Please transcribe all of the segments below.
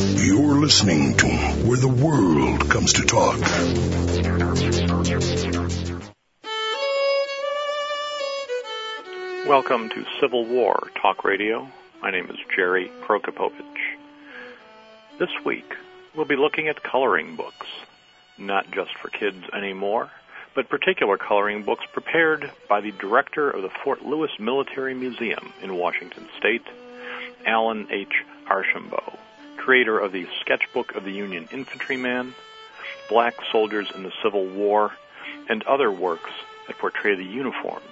You're listening to Where the World Comes to Talk. Welcome to Civil War Talk Radio. My name is Jerry Prokopowicz. This week, we'll be looking at coloring books, not just for kids anymore, but particular coloring books prepared by the director of the Fort Lewis Military Museum in Washington State, Alan H. Archambault, creator of the Sketchbook of the Union Infantryman, Black Soldiers in the Civil War, and other works that portray the uniforms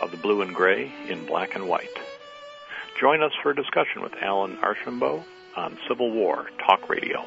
of the blue and gray in black and white. Join us for a discussion with Alan Archambault on Civil War Talk Radio.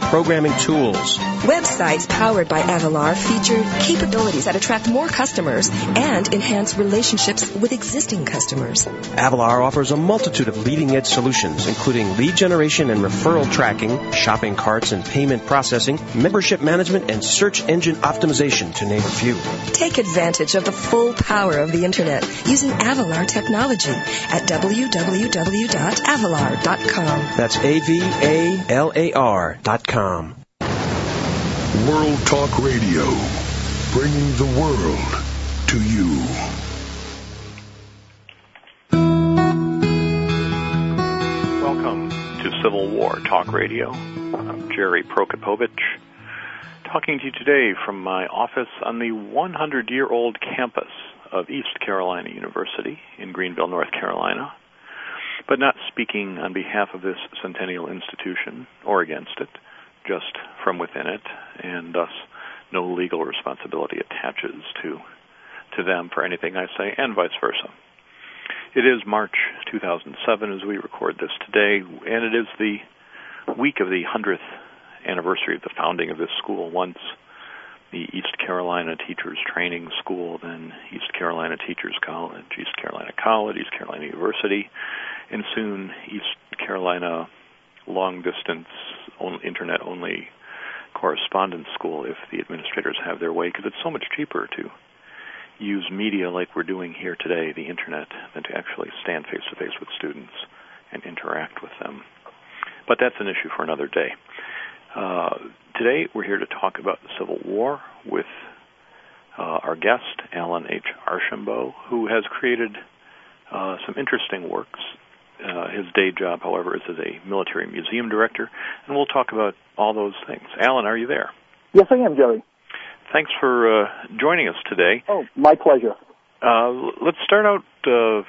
programming tools. Websites powered by Avalar feature capabilities that attract more customers and enhance relationships with existing customers. Avalar offers a multitude of leading edge solutions, including lead generation and referral tracking, shopping carts and payment processing, membership management, and search engine optimization, to name a few. Take advantage of the full power of the Internet using Avalar technology at www.avalar.com. That's A-V-A-L-A-R dot com. World Talk Radio, bringing the world to you. Welcome to Civil War Talk Radio. I'm Jerry Prokopowicz, talking to you today from my office on the 100 year old campus of East Carolina University in Greenville, North Carolina, but not speaking on behalf of this centennial institution or against it, just from within it, and thus no legal responsibility attaches to to them for anything I say, and vice versa. It is March 2007 as we record this today, and it is the week of the 100th anniversary of the founding of this school. Once the East Carolina Teachers Training School, then East Carolina Teachers College, East Carolina College, East Carolina University, and soon East Carolina Long Distance Internet Only Correspondence School if the administrators have their way, because it's so much cheaper to use media like we're doing here today, the internet, than to actually stand face to face with students and interact with them. But that's an issue for another day. Uh, today we're here to talk about the Civil War with uh, our guest, Alan H. Archambault, who has created uh, some interesting works. Uh, his day job, however, is as a military museum director, and we'll talk about all those things. Alan, are you there? Yes, I am, Jerry. Thanks for uh, joining us today. Oh, my pleasure. Uh, let's start out. Uh,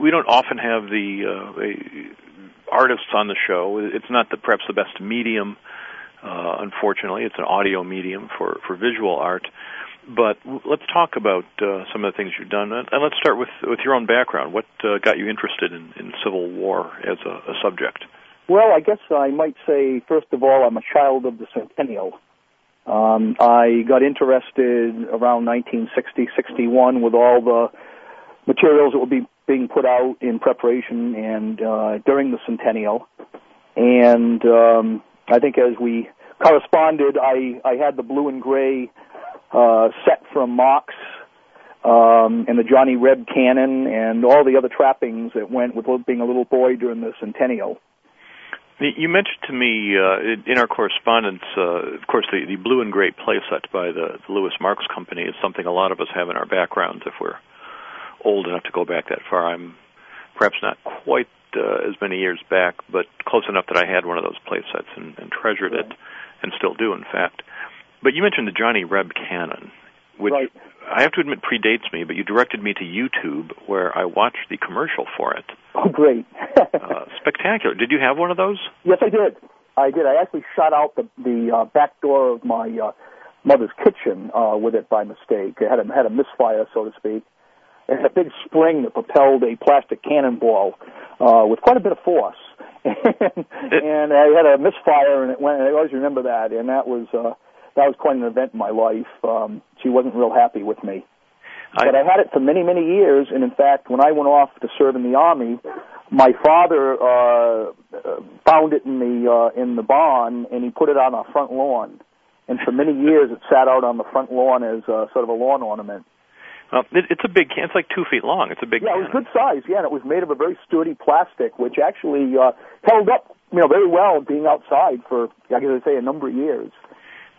we don't often have the uh, artists on the show. It's not the, perhaps the best medium. Uh, unfortunately, it's an audio medium for, for visual art. But let's talk about uh, some of the things you've done, and let's start with with your own background. What uh, got you interested in, in Civil War as a, a subject? Well, I guess I might say, first of all, I'm a child of the centennial. Um, I got interested around 1960, 61 with all the materials that would be being put out in preparation and uh, during the centennial. And um, I think as we corresponded, I, I had the blue and gray uh, set from Marx um, and the Johnny Reb cannon and all the other trappings that went with being a little boy during the centennial. You mentioned to me uh, in our correspondence, uh, of course, the, the blue and gray playset by the, the Louis Marx Company is something a lot of us have in our backgrounds if we're old enough to go back that far. I'm perhaps not quite uh, as many years back, but close enough that I had one of those playsets and, and treasured it, and still do, in fact. But you mentioned the Johnny Reb cannon, which right. I have to admit predates me, but you directed me to YouTube where I watched the commercial for it. Oh, great. uh, spectacular. Did you have one of those? Yes, I did. I did. I actually shot out the the uh, back door of my uh, mother's kitchen uh, with it by mistake. It had a had a misfire, so to speak. It had a big spring that propelled a plastic cannonball uh, with quite a bit of force, and I had a misfire, and it went. And I always remember that, and that was uh, that was quite an event in my life. Um, she wasn't real happy with me. I, but I had it for many, many years, and in fact, when I went off to serve in the army, my father uh, found it in the uh, in the barn, and he put it on our front lawn. And for many years, it sat out on the front lawn as uh, sort of a lawn ornament. Well, it, it's a big can. It's like two feet long. It's a big. Yeah, can. it was good size. Yeah, and it was made of a very sturdy plastic, which actually uh, held up, you know, very well being outside for, I guess I say, a number of years.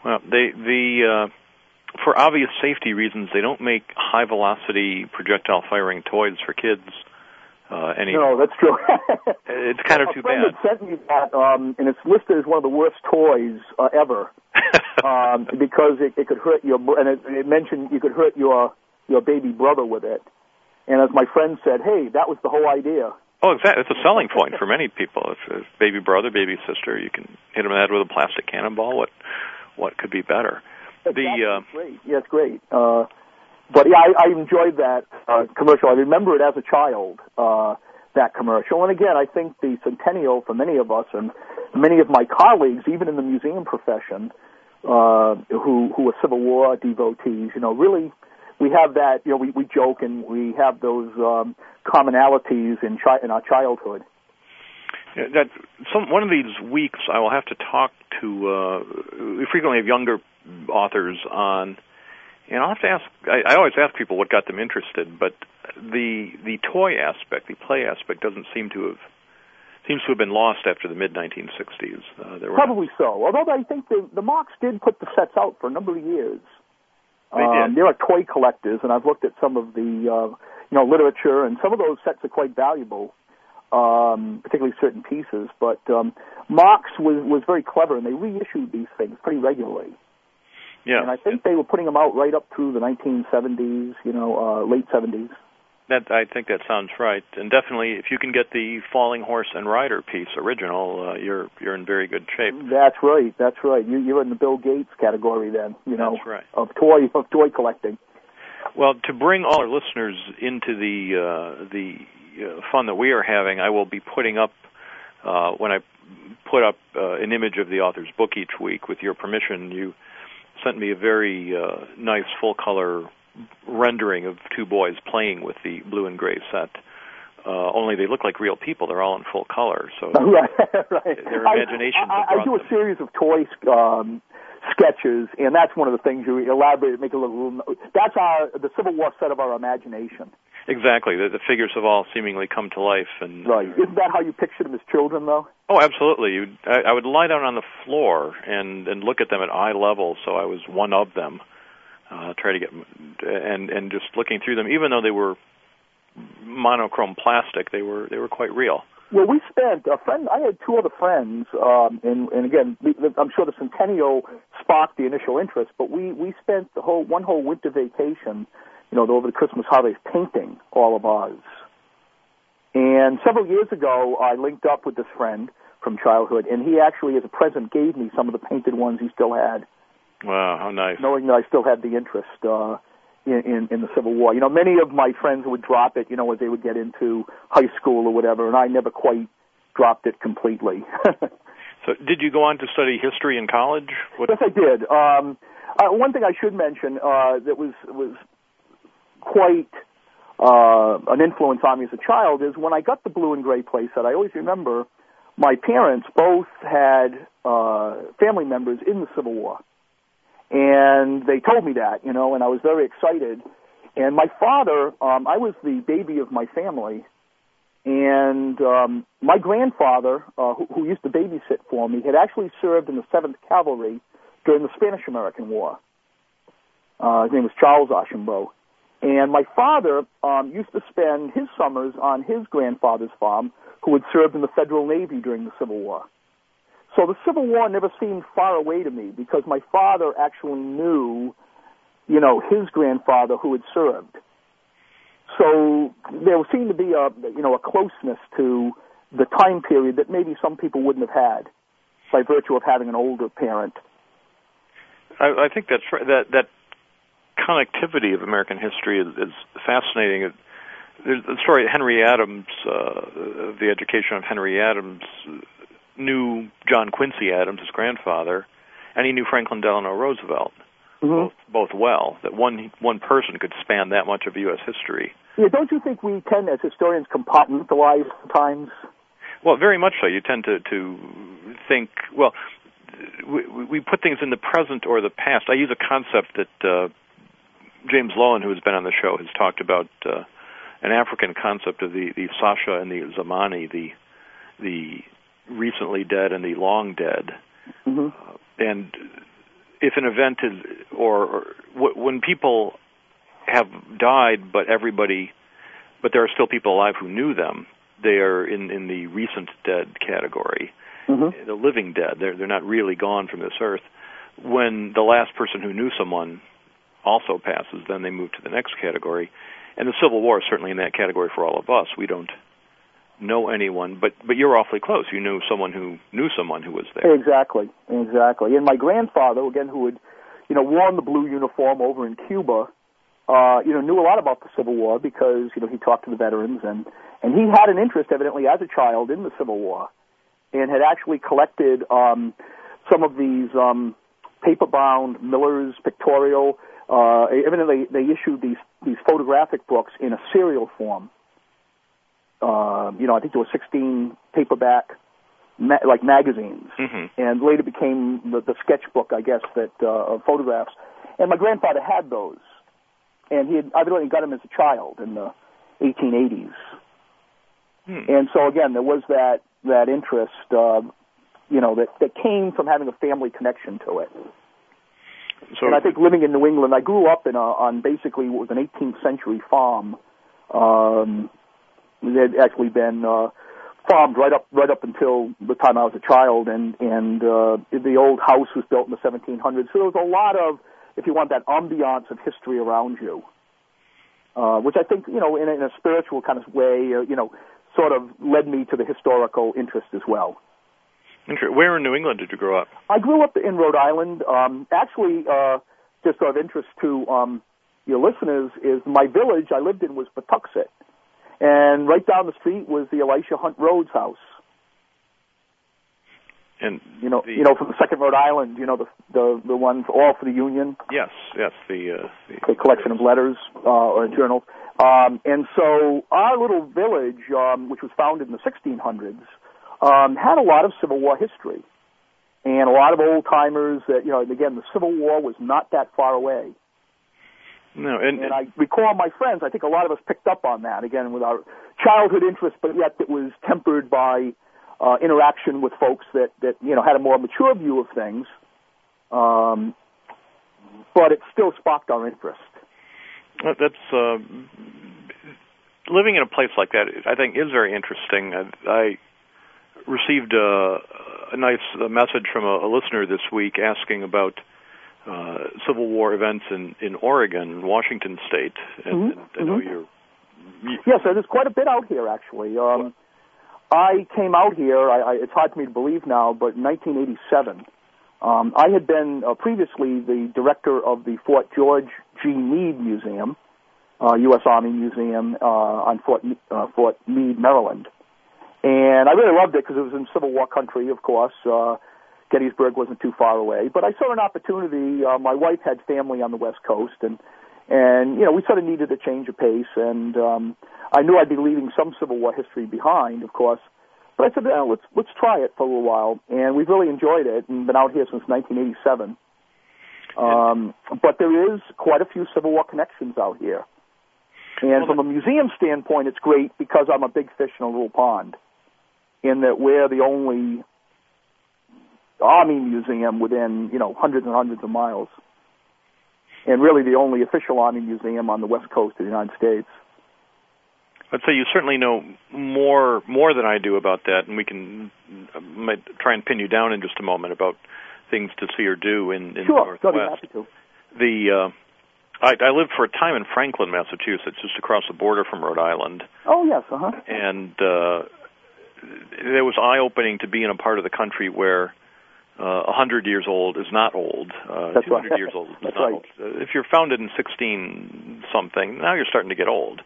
Well, they the uh, for obvious safety reasons, they don't make high velocity projectile firing toys for kids. Uh, any no, that's true. it's kind of a too friend bad. Had sent me that, um, and it's listed as one of the worst toys uh, ever, um, because it, it could hurt your and it, it mentioned you could hurt your your baby brother with it. And as my friend said, hey, that was the whole idea. Oh, exactly. It's a selling point for many people. If, if baby brother, baby sister, you can hit them in the head with a plastic cannonball. What what could be better? The uh, great. Yes, great. Uh, but yeah, I, I enjoyed that uh, commercial. I remember it as a child. Uh, that commercial, and again, I think the centennial for many of us and many of my colleagues, even in the museum profession, uh, who who are Civil War devotees, you know, really we have that. You know, we we joke and we have those um, commonalities in chi- in our childhood. Yeah, that some one of these weeks I will have to talk to. Uh, we frequently have younger authors on and I'll have to ask. I, I always ask people what got them interested, but the the toy aspect, the play aspect, doesn't seem to have seems to have been lost after the mid 1960s. Uh, Probably so. Although I think the the Marx did put the sets out for a number of years. They um, did. There are toy collectors, and I've looked at some of the uh, you know literature, and some of those sets are quite valuable, um, particularly certain pieces. But um, Marx was was very clever, and they reissued these things pretty regularly. Yeah, And I think they were putting them out right up through the 1970s, you know, uh, late 70s. that I think that sounds right. And definitely, if you can get the Falling Horse and Rider piece original, uh, you're you're in very good shape. That's right. That's right. You, you're in the Bill Gates category then, you know, right. of toy of toy collecting. Well, to bring all our listeners into the uh, the uh, fun that we are having, I will be putting up uh, when I put up uh, an image of the author's book each week. With your permission, you sent me a very uh, nice full color rendering of two boys playing with the blue and gray set. Uh, only they look like real people. They're all in full color. So right, right. Their imaginations I, I, I do a them. series of toys um, sketches, and that's one of the things you elaborate, make a little. Room. That's our the Civil War set of our imagination. exactly, the, the figures have all seemingly come to life. And Right. Isn't that how you pictured them as children, though? Oh, absolutely. You, I, I would lie down on the floor and and look at them at eye level, so I was one of them. Uh, try to get and and just looking through them, even though they were monochrome plastic, they were they were quite real. Well, we spent a friend. I had two other friends, um, and and again, I'm sure the Centennial sparked the initial interest. But we we spent the whole one whole winter vacation, you know, over the Christmas holidays, painting all of ours. And several years ago, I linked up with this friend from childhood, and he actually, as a present, gave me some of the painted ones he still had, Wow, how nice! knowing that I still had the interest uh, in, in in the Civil War. You know, many of my friends would drop it, you know, as they would get into high school or whatever, and I never quite dropped it completely. So, did you go on to study history in college? What? Yes, I did. Um, uh, one thing I should mention uh, that was was quite uh, an influence on me as a child is when I got the blue and gray playset. I always remember my parents both had uh, family members in the Civil War, and they told me that, you know, and I was very excited. And my father, um, I was the baby of my family, and um, my grandfather, uh, who, who used to babysit for me, had actually served in the Seventh Cavalry during the Spanish-American War. Uh, his name was Charles Archambault. And my father um, used to spend his summers on his grandfather's farm, who had served in the Federal Navy during the Civil War. So the Civil War never seemed far away to me because my father actually knew, you know, his grandfather who had served. So there seemed to be a, you know, a closeness to the time period that maybe some people wouldn't have had. by virtue of having an older parent. I, I think that's right. That that connectivity of American history is, is fascinating. There's the story Henry Adams, uh, the education of Henry Adams, knew John Quincy Adams, his grandfather, and he knew Franklin Delano Roosevelt Mm-hmm. both, both well. That one one person could span that much of U.S. history. Yeah, don't you think we tend, as historians, compartmentalize times? Well, very much so. You tend to to think well. We, we put things in the present or the past. I use a concept that uh, James Loewen, who has been on the show, has talked about uh, an African concept of the the Sasa and the Zamani, the the recently dead and the long dead. Mm-hmm. Uh, and if an event is, or, or w- when people have died, but everybody, but there are still people alive who knew them, they are in in the recent dead category. Mm-hmm. The living dead, they're they're not really gone from this earth. When the last person who knew someone also passes, then they move to the next category. And the Civil War is certainly in that category for all of us. We don't know anyone, but but you're awfully close. You knew someone who knew someone who was there. Exactly, exactly. And my grandfather, again, who had, you know, worn the blue uniform over in Cuba, uh, you know, knew a lot about the Civil War because you know he talked to the veterans and and he had an interest, evidently, as a child in the Civil War, and had actually collected um, some of these um, paper-bound Miller's pictorial. Uh, evidently, they issued these these photographic books in a serial form. Uh, you know, I think there were 16 paperback ma- like magazines, Mhm. and later became the, the sketchbook, I guess, that uh, of photographs. And my grandfather had those, and he had evidently got them as a child in the 1880s. Hmm. And so again, there was that that interest, uh, you know, that that came from having a family connection to it. So And I think living in New England, I grew up in a, on basically what was an 18th century farm. Um, it had actually been uh, farmed right up right up until the time I was a child, and and uh, the old house was built in the 1700s. So there was a lot of, if you want, that ambiance of history around you, uh, which I think you know, in, a- in a spiritual kind of way, uh, you know, sort of led me to the historical interest as well. Where in New England did you grow up? I grew up in Rhode Island. Um, actually, uh, just sort of interest to um, your listeners is my village I lived in was Pawtuxet, and right down the street was the Elisha Hunt Rhodes house. And You know, the, you know, from the Second Rhode Island. You know, the the the one for all for the Union, yes, yes, the, uh, the the collection of letters uh, or journals. Um, and so our little village, um, which was founded in the 1600s, um, had a lot of Civil War history, and a lot of old timers. That you know, and again, the Civil War was not that far away. No, and, And I recall my friends, I think a lot of us picked up on that, again, with our childhood interest, but yet it was tempered by uh, interaction with folks that, that, you know, had a more mature view of things. Um, but it still sparked our interest. That's uh, living in a place like that. I think is very interesting. I, I received a, a nice uh message from a, a listener this week asking about uh, Civil War events in in Oregon, Washington State, and, Mhm, and I know mhm. you're. You, Yes, so there's quite a bit out here, actually. Um, I came out here, I, I, it's hard for me to believe now, but in 1987. Um, I had been uh, previously the director of the Fort George G. Meade Museum, uh, U.S. Army Museum uh, on Fort, uh, Fort Meade, Maryland. And I really loved it because it was in Civil War country, of course. Uh, Gettysburg wasn't too far away. But I saw an opportunity. Uh, my wife had family on the West Coast, and and you know we sort of needed a change of pace. And um, I knew I'd be leaving some Civil War history behind, of course. But I said, well, let's let's try it for a little while, and we've really enjoyed it, and been out here since 1987. Um, but there is quite a few Civil War connections out here, and from a museum standpoint, it's great because I'm a big fish in a little pond, in that we're the only Army museum within you know hundreds and hundreds of miles, and really the only official Army museum on the west coast of the United States. I'd say you certainly know more more than I do about that, and we can uh, might try and pin you down in just a moment about things to see or do in, in Sure, the Northwest. to. The uh, I, I lived for a time in Franklin, Massachusetts, just across the border from Rhode Island, Oh yes, uh huh. and uh, it was eye opening to be in a part of the country where uh, 100 years old is not old. Uh, That's 200 right. years old is That's not right. old. Uh, if you're founded in 16 something, now you're starting to get old.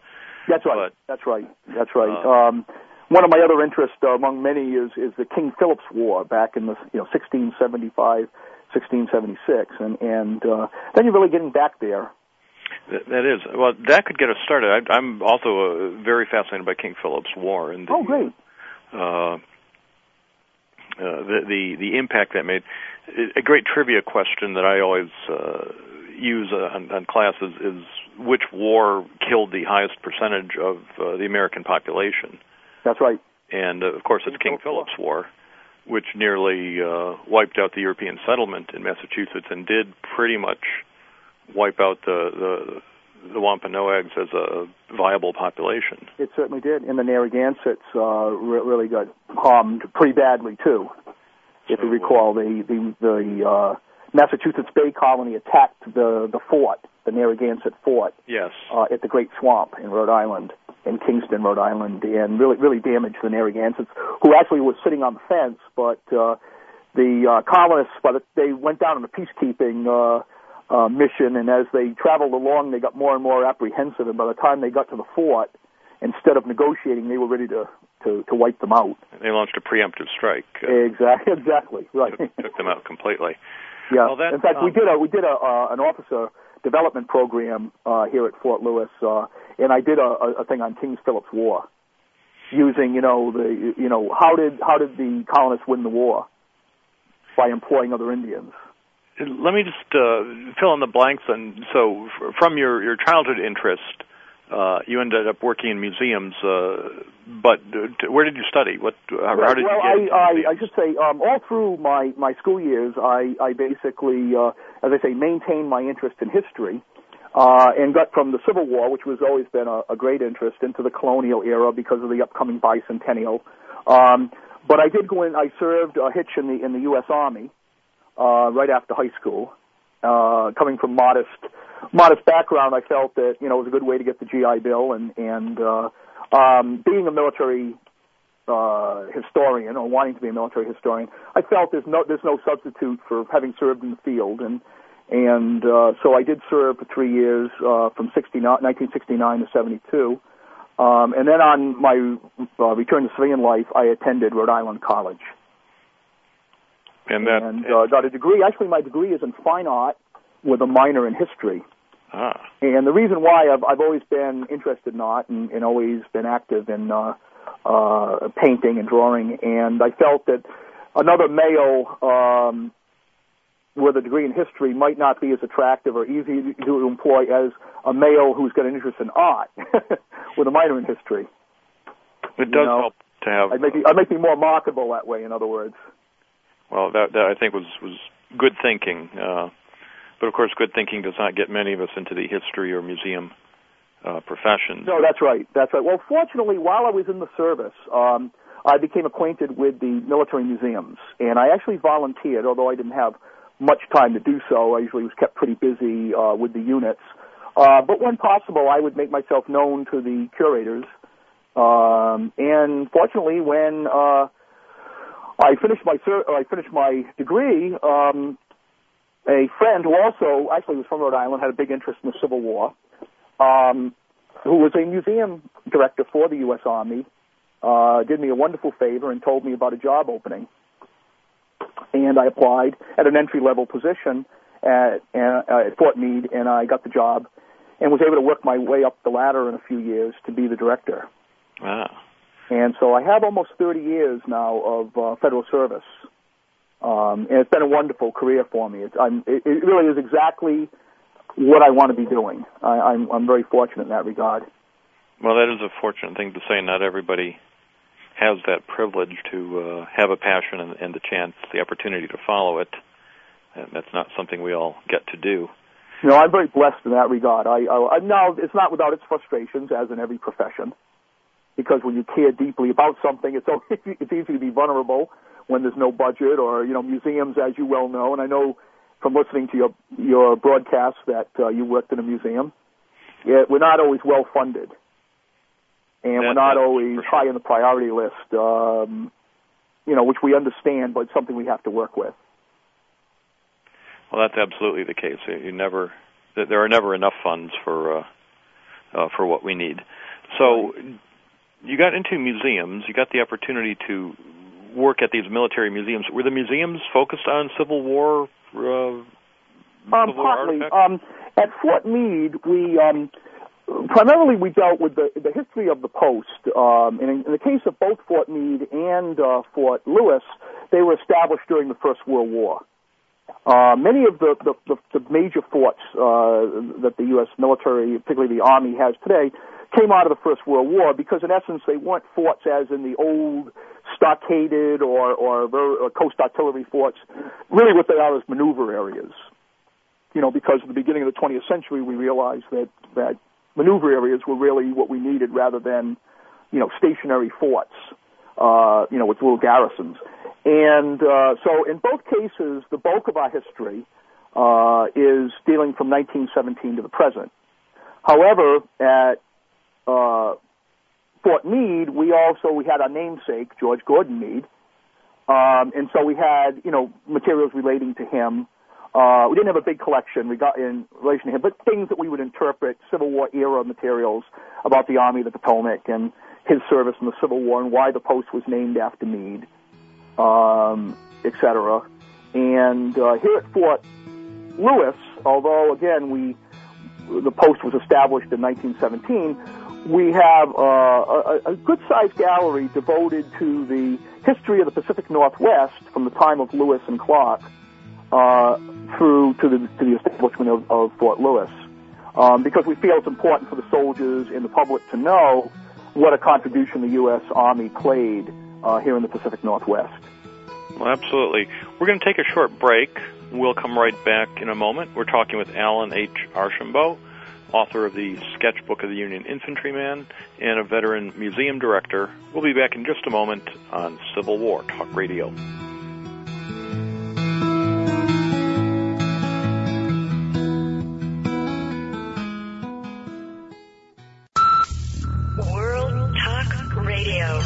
That's right. But- That's right. That's right. Uh, um, one of my other interests, uh, among many, is is the King Philip's War back in the you know 1675, 1676, and and uh, then you're really getting back there. That, is well. That could get us started. I, I'm also uh, very fascinated by King Philip's War and the, Oh, great. uh, uh, the the the impact that made. A great trivia question that I always uh, use uh, on, on classes is which war killed the highest percentage of uh, the American population, That's right. and uh, of course it's King Philip's War, which nearly uh, wiped out the European settlement in Massachusetts and did pretty much wipe out the the, the Wampanoags as a viable population. It certainly did. And the Narragansetts uh, re- really got harmed pretty badly too. If So, you recall, the the the uh, Massachusetts Bay Colony attacked the the fort, the Narragansett Fort, Yes. uh, at the Great Swamp in Rhode Island, in Kingston, Rhode Island, and really really damaged the Narragansetts, who actually were sitting on the fence, but uh, the uh, colonists, but they went down on a peacekeeping uh, uh, mission, and as they traveled along, they got more and more apprehensive, and by the time they got to the fort, instead of negotiating, they were ready to to, to wipe them out. They launched a preemptive strike. Uh, Exactly, exactly, right. took, took them out completely. Yeah. Well, that, in fact, we um, did a we did a uh, an officer development program uh, here at Fort Lewis, uh, and I did a, a a thing on King Philip's War, using you know the you know how did how did the colonists win the war by employing other Indians. Let me just uh, fill in the blanks. And so, f- from your your childhood interest, uh, you ended up working in museums. Uh, but uh, where did you study? What? How, how did well, you get? I, I, I should say, um, all through my, my school years, I, I basically, uh, as I say, maintained my interest in history, uh, and got from the Civil War, which was always been a, a great interest, into the colonial era because of the upcoming bicentennial. Um, but I did go in. I served a hitch in the in the U.S. Army uh, right after high school. Uh, coming from modest modest background, I felt that you know it was a good way to get the GI Bill, and and uh, um, being a military uh, historian or wanting to be a military historian, I felt there's no there's no substitute for having served in the field, and and uh, so I did serve for three years uh, from 69, 1969 to 72, um, and then on my uh, return to civilian life, I attended Rhode Island College and that. and uh, got a degree. Actually, my degree is in fine art with a minor in history. ah, And the reason why I've, I've always been interested in art and, and always been active in uh, uh, painting and drawing, and I felt that another male um, with a degree in history might not be as attractive or easy to employ as a male who's got an interest in art with a minor in history. it does know, help to have. I'd make, me, I'd make me more marketable that way, in other words. Well, that that I think was was good thinking. Uh, but of course, good thinking does not get many of us into the history or museum uh, professions. No, that's right. That's right. Well, fortunately, while I was in the service, um, I became acquainted with the military museums, and I actually volunteered, although I didn't have much time to do so. I usually was kept pretty busy uh, with the units. Uh, but when possible, I would make myself known to the curators. Um, and fortunately, when uh, I finished my I finished my degree, um, a friend who also actually was from Rhode Island had a big interest in the Civil War um, who was a museum director for the U.S. Army, uh, did me a wonderful favor and told me about a job opening. And I applied at an entry level position at, uh, at Fort Meade, and I got the job and was able to work my way up the ladder in a few years to be the director. Ah, And so I have almost 30 years now of uh, federal service. Um, and it's been a wonderful career for me. It's, I'm, it, it really is exactly what I want to be doing. I, I'm, I'm very fortunate in that regard. well, that is a fortunate thing to say. Not everybody has that privilege to uh, have a passion and, and the chance, the opportunity to follow it. And that's not something we all get to do. Know, I'm very blessed in that regard. I, I, I now it's not without its frustrations, as in every profession, because when you care deeply about something, it's so, it's easy to be vulnerable when there's no budget, or you know, museums, as you well know, and I know from listening to your your broadcast that uh, you worked in a museum. Yeah, we're not always well funded, and we're not always sure. high on the priority list. Um, you know, which we understand, but it's something we have to work with. Well, that's absolutely the case. You never, there are never enough funds for uh, uh, for what we need. So, you got into museums. You got the opportunity to work at these military museums. Were the museums focused on Civil War? Uh, um, partly. Um, at Fort Meade, we um, primarily we dealt with the, the history of the post. Um, and in, in the case of both Fort Meade and uh, Fort Lewis, they were established during the First World War. Uh, many of the, the, the, the major forts uh, that the U.S. military, particularly the Army, has today, came out of the First World War because, in essence, they weren't forts as in the old stockaded or, or, or coast artillery forts. Really, what they are is maneuver areas. You know, because at the beginning of the 20th century, we realized that that maneuver areas were really what we needed rather than, you know, stationary forts, uh, you know, with little garrisons. And uh, so in both cases, the bulk of our history uh, is dealing from 1917 to the present. However, at uh, Fort Meade, we also we had our namesake George Gordon Meade, um, and so we had you know materials relating to him. Uh, we didn't have a big collection in relation to him, but things that we would interpret Civil War era materials about the Army of the Potomac and his service in the Civil War and why the post was named after Meade, um, etc. And uh, here at Fort Lewis, although again we the post was established in 1917, we have uh, a, a good-sized gallery devoted to the history of the Pacific Northwest from the time of Lewis and Clark uh, through to the, to the establishment of, of Fort Lewis, um, because we feel it's important for the soldiers and the public to know what a contribution the U.S. Army played uh, here in the Pacific Northwest. Well, absolutely. We're going to take a short break. We'll come right back in a moment. We're talking with Alan H. Archambault author of the Sketchbook of the Union Infantryman, and a veteran museum director. We'll be back in just a moment on Civil War Talk Radio. World Talk Radio.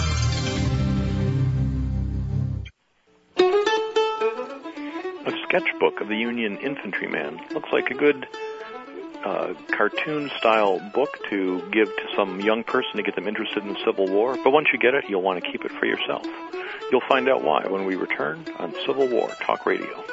A sketchbook of the Union Infantryman looks like a good uh, cartoon style book to give to some young person to get them interested in the Civil War. But once you get it, you'll want to keep it for yourself. You'll find out why when we return on Civil War Talk Radio.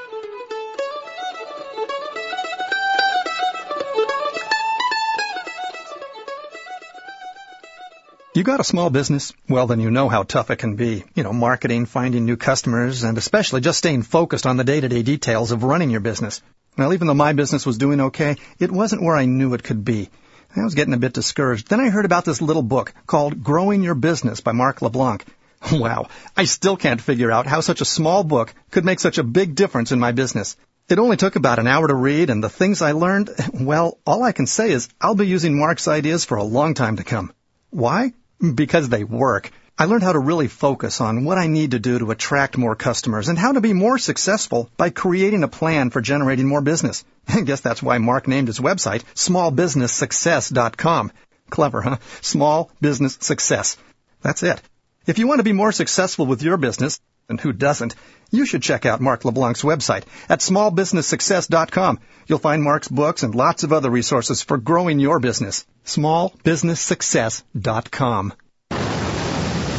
You got a small business? Well, then you know how tough it can be. You know, marketing, finding new customers, and especially just staying focused on the day-to-day details of running your business. Well, even though my business was doing okay, it wasn't where I knew it could be. I was getting a bit discouraged. Then I heard about this little book called Growing Your Business by Mark LeBlanc. Wow, I still can't figure out how such a small book could make such a big difference in my business. It only took about an hour to read, and the things I learned, well, all I can say is I'll be using Mark's ideas for a long time to come. Why? Because they work. I learned how to really focus on what I need to do to attract more customers and how to be more successful by creating a plan for generating more business. I guess that's why Mark named his website smallbusinesssuccess.com. Clever, huh? Small business success. That's it. If you want to be more successful with your business, and who doesn't, you should check out Mark LeBlanc's website at smallbusinesssuccess.com. You'll find Mark's books and lots of other resources for growing your business. smallbusinesssuccess.com.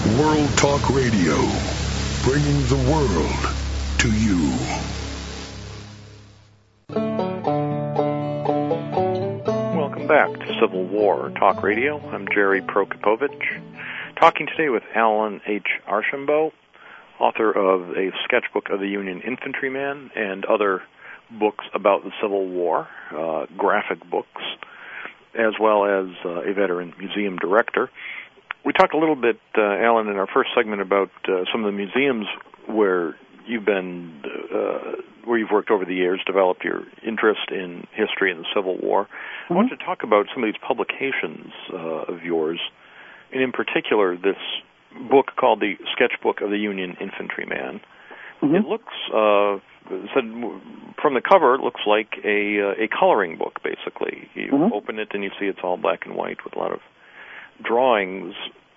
World Talk Radio, bringing the world to you. Welcome back to Civil War Talk Radio. I'm Jerry Prokopowicz, talking today with Alan H. Archambault, author of a sketchbook of the Union Infantryman and other books about the Civil War, uh, graphic books, as well as uh, a veteran museum director we talked a little bit, uh, Alan, in our first segment about uh, some of the museums where you've been, uh, where you've worked over the years, developed your interest in history and the Civil War. Mm-hmm. I want to talk about some of these publications uh, of yours, and in particular this book called the Sketchbook of the Union Infantryman. Mm-hmm. It looks, uh, said from the cover, it looks like a uh, a coloring book. Basically, you mm-hmm. open it and you see it's all black and white with a lot of drawings,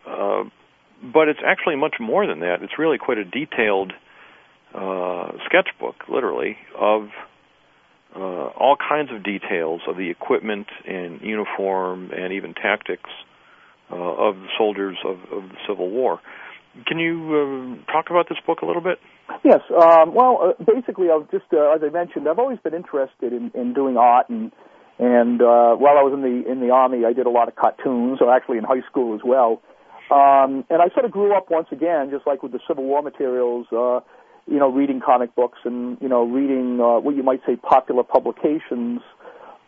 uh, but it's actually much more than that. It's really quite a detailed uh, sketchbook, literally, of uh, all kinds of details of the equipment and uniform and even tactics uh, of the soldiers of, of the Civil War. Can you uh, talk about this book a little bit? Yes. Um, well, uh, basically, I've just uh, as I mentioned, I've always been interested in, in doing art, and and uh, while I was in the in the army, I did a lot of cartoons, or actually in high school as well. Um, and I sort of grew up once again, just like with the Civil War materials, uh, you know, reading comic books and you know, reading uh, what you might say popular publications.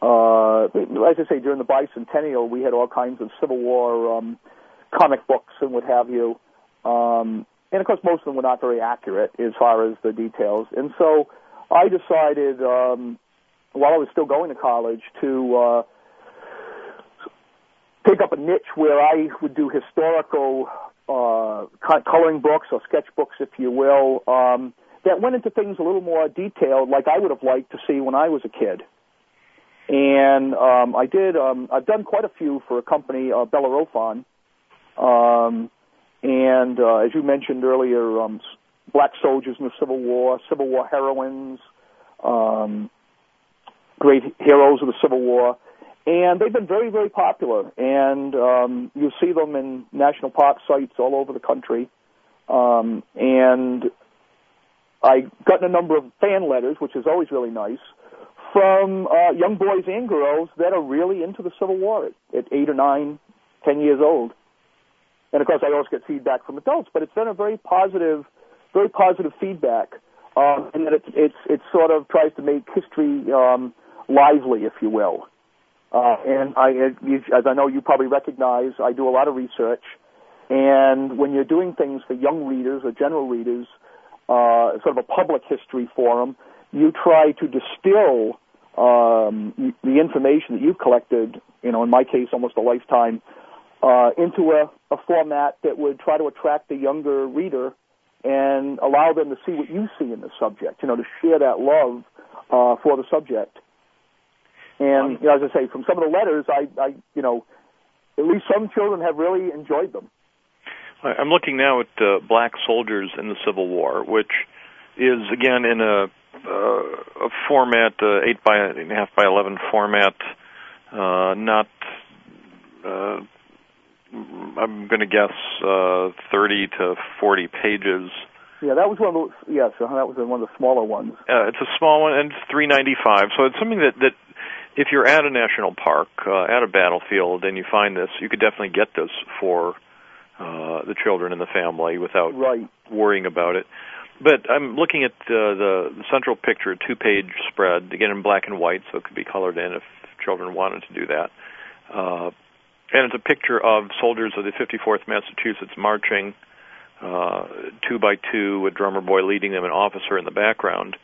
Uh, as I say, during the bicentennial, we had all kinds of Civil War um, comic books and what have you. Um, and of course, most of them were not very accurate as far as the details. And so, I decided um, while I was still going to college to uh, take up a niche where I would do historical uh, coloring books or sketchbooks, if you will, um, that went into things a little more detailed, like I would have liked to see when I was a kid. And um, I did. Um, I've done quite a few for a company, uh, Bellerophon. Um, and uh, as you mentioned earlier, um, black soldiers in the Civil War, Civil War heroines, um, great heroes of the Civil War and they've been very, very popular. And um, you see them in national park sites all over the country. Um, and I've gotten a number of fan letters, which is always really nice, from uh, young boys and girls that are really into the Civil War at, at eight or nine, ten years old. And of course, I always get feedback from adults, but it's been a very positive, very positive feedback, um, and that it, it's it sort of tries to make history um, lively, if you will. Uh, and I, as I know you probably recognize, I do a lot of research. And when you're doing things for young readers or general readers, uh, sort of a public history forum, you try to distill um, the information that you've collected, you know, in my case, almost a lifetime, uh, into a, a format that would try to attract the younger reader and allow them to see what you see in the subject, you know, to share that love uh, for the subject. And you know, as I say, from some of the letters, I, I, you know, at least some children have really enjoyed them. I'm looking now at uh, Black Soldiers in the Civil War, which is again in a, uh, a format, uh, eight by eight and a half by eleven format, uh, not. Uh, I'm going to guess uh, 30 to 40 pages. Yeah, that was one of the yes, uh, that was one of the smaller ones. Uh, it's a small one, and it's 3.95. So it's something that that if you're at a national park, uh, at a battlefield, and you find this, you could definitely get this for uh, the children and the family without right. worrying about it. But I'm looking at uh, the, central picture, a two-page spread, again in black and white, so it could be colored in if children wanted to do that. Uh, and it's a picture of soldiers of the 54th Massachusetts marching uh, two by two, a drummer boy leading them, an officer in the background.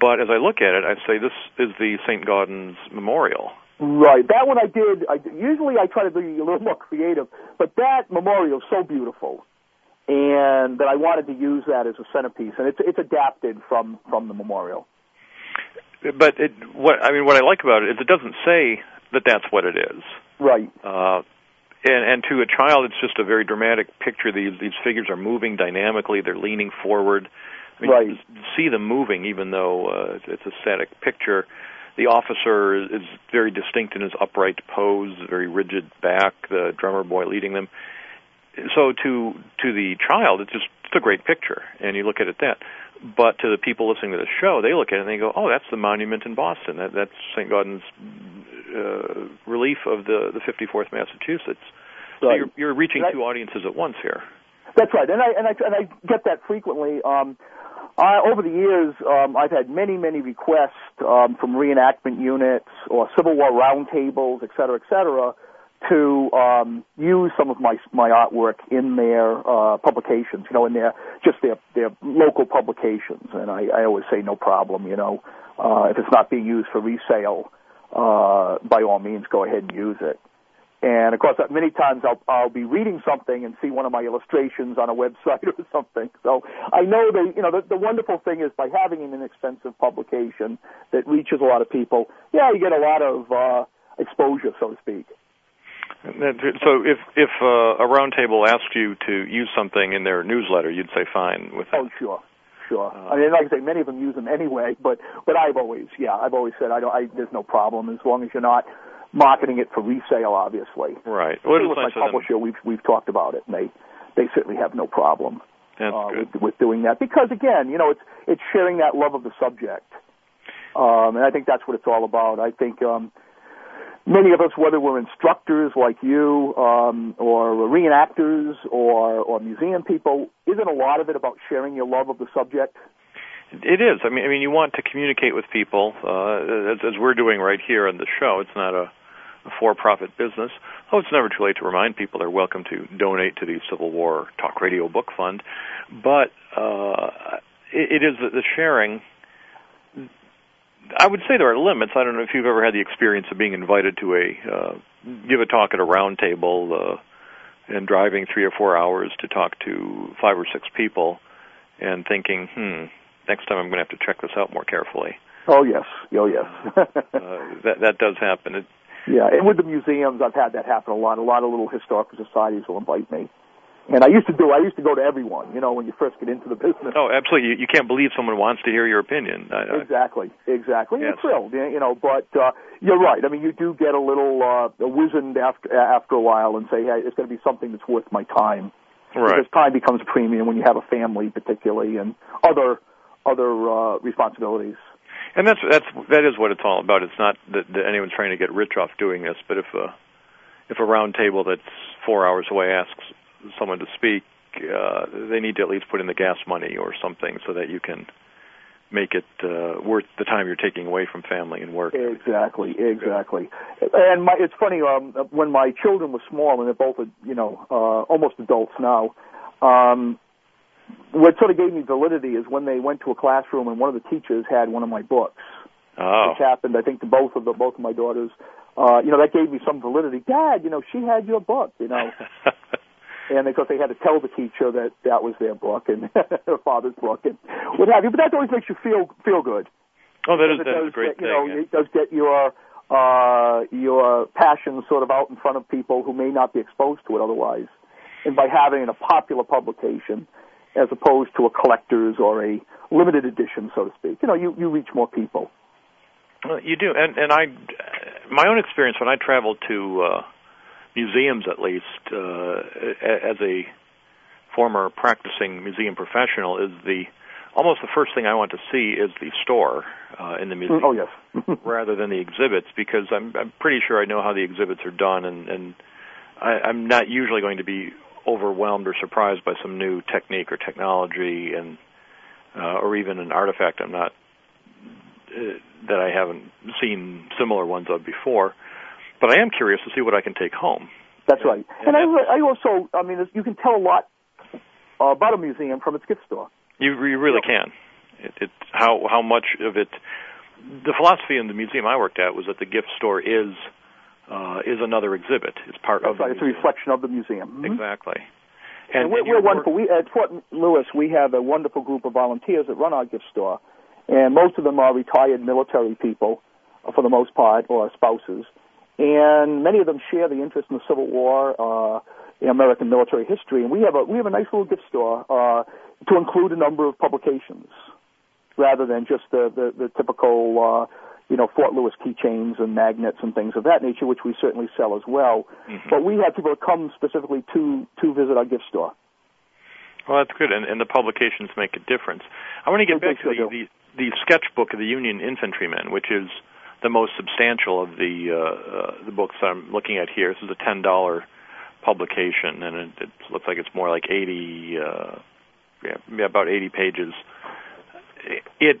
But as I look at it, I say this is the St. Gaudens Memorial. Right. That one I did. I, usually I try to be a little more creative, but that memorial is so beautiful, and that I wanted to use that as a centerpiece, and it's it's adapted from from the memorial. But it, what I mean, what I like about it is it doesn't say that that's what it is. Right. Uh, and and to a child, it's just a very dramatic picture. These these figures are moving dynamically. They're leaning forward. I mean, right. You see them moving, even though uh, it's a static picture. The officer is very distinct in his upright pose, very rigid back. The drummer boy leading them. So to to the child, it's just it's a great picture, and you look at it that. But to the people listening to the show, they look at it and they go, "Oh, that's the monument in Boston. That, that's St. Gaudens' uh, relief of the the 54th Massachusetts." So right. you're, you're reaching two audiences at once here. That's right, and I and I and I get that frequently. Um, uh, over the years, um, I've had many, many requests um, from reenactment units or Civil War roundtables, et cetera, et cetera, to um, use some of my my artwork in their uh, publications. You know, in their just their their local publications, and I, I always say no problem. You know, uh, if it's not being used for resale, uh, by all means, go ahead and use it. And of course, many times I'll, I'll be reading something and see one of my illustrations on a website or something. So I know that, you know, the, the wonderful thing is by having an inexpensive publication that reaches a lot of people, yeah, you get a lot of, uh, exposure, so to speak. So if, if, uh, a roundtable asked you to use something in their newsletter, you'd say fine with that. Oh, sure. sure. Uh, I mean, like I say, many of them use them anyway, but but I've always, yeah, I've always said I don't. I, there's no problem as long as you're not marketing it for resale, obviously. Right. Well, with my them. publisher, we've we've talked about it, and they they certainly have no problem uh, with, with doing that because again, you know, it's it's sharing that love of the subject, um, and I think that's what it's all about. I think um, many of us, whether we're instructors like you, um, or reenactors, or or museum people, isn't a lot of it about sharing your love of the subject? It is. I mean, I mean, you want to communicate with people uh, as, as we're doing right here on the show. It's not a for-profit business. Oh, it's never too late to remind people they're welcome to donate to the Civil War Talk Radio Book Fund. But uh, it, it is the, the sharing. I would say there are limits. I don't know if you've ever had the experience of being invited to a uh, give a talk at a round table uh, and driving three or four hours to talk to five or six people and thinking, hmm, next time I'm going to have to check this out more carefully. Oh yes, oh yes. Uh, that that does happen. It, yeah, and with the museums, I've had that happen a lot. A lot of little historical societies will invite me, and I used to do. I used to go to everyone. You know, when you first get into the business. oh, absolutely. You, you can't believe someone wants to hear your opinion. I, I, Exactly, exactly. Yes. You're thrilled, you know. But uh, you're right. I mean, you do get a little uh, wizened after after a while, and say, "Hey, it's going to be something that's worth my time." right. Because time becomes premium when you have a family, particularly, and other other uh, responsibilities. And that's that's that is what it's all about. It's not that, that anyone's trying to get rich off doing this, but if a if a round table that's four hours away asks someone to speak, uh, they need to at least put in the gas money or something so that you can make it uh, worth the time you're taking away from family and work. Exactly, exactly. And my, it's funny um, when my children were small, and they're both, you know, uh, almost adults now. Um, what sort of gave me validity is when they went to a classroom and one of the teachers had one of my books. Oh, Which happened, I think, to both of the both of my daughters. Uh, you know, that gave me some validity. Dad, you know, she had your book. You know, and of course they had to tell the teacher that that was their book and their father's book and what have you. But that always makes you feel feel good. oh, that is Because it that is a great get, you thing. know, it does get your uh, your passion sort of out in front of people who may not be exposed to it otherwise. And by having a popular publication as opposed to a collector's or a limited edition, so to speak, you know, you, you reach more people. Well, you do, and and I, my own experience when I travel to uh, museums, at least uh, as a former practicing museum professional, is the almost the first thing I want to see is the store uh, in the museum. Oh yes, rather than the exhibits because I'm I'm pretty sure I know how the exhibits are done and and I, I'm not usually going to be overwhelmed or surprised by some new technique or technology and uh, or even an artifact I'm not uh, that I haven't seen similar ones of before. But I am curious to see what I can take home. that's right. And And I, I also, I mean, you can tell a lot uh, about a museum from its gift store. You you really can. It, it how how much of it. The philosophy in the museum I worked at was that the gift store is uh, is another exhibit. It's part That's of the right. It's a reflection of the museum. Mhm. Exactly. And, we're, and we're wonderful. We at Fort Lewis, we have a wonderful group of volunteers that run our gift store, and most of them are retired military people, uh, for the most part, or spouses, and many of them share the interest in the Civil War, uh, in American military history, and we have a we have a nice little gift store uh, to include a number of publications, rather than just the the, the typical. Uh, you know, Fort Lewis keychains and magnets and things of that nature, which we certainly sell as well. Mhm. But we have people that come specifically to to visit our gift store. Well, that's good, and, and the publications make a difference. I want to get They back to the, the the sketchbook of the Union Infantrymen, which is the most substantial of the uh, uh, the books I'm looking at here. This is a ten dollar publication, and it, it looks like it's more like eighty, uh, yeah, yeah, about eighty pages. It,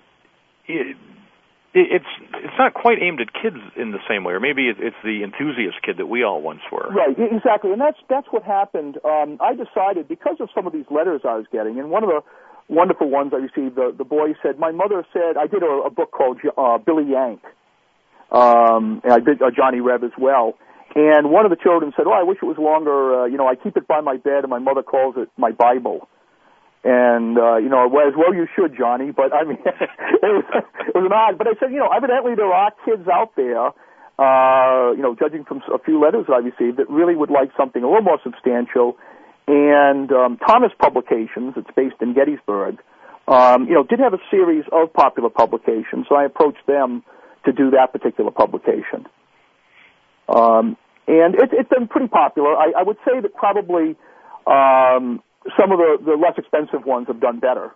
it it's it's not quite aimed at kids in the same way, or maybe it's the enthusiast kid that we all once were. Right, exactly, and that's that's what happened. Um, I decided because of some of these letters I was getting, and one of the wonderful ones I received, the the boy said, "My mother said I did a, a book called uh, Billy Yank, um, and I did uh, Johnny Reb as well." And one of the children said, "Oh, I wish it was longer. Uh, you know, I keep it by my bed, and my mother calls it my Bible." And uh, you know, as well you should, Johnny. But I mean, it was it was an odd. But I said, you know, evidently there are kids out there, uh, you know, judging from a few letters that I received, that really would like something a little more substantial. And um, Thomas Publications, it's based in Gettysburg, um, you know, did have a series of popular publications, so I approached them to do that particular publication. Um, and it, it's been pretty popular. I, I would say that probably um, some of the, the less expensive ones have done better,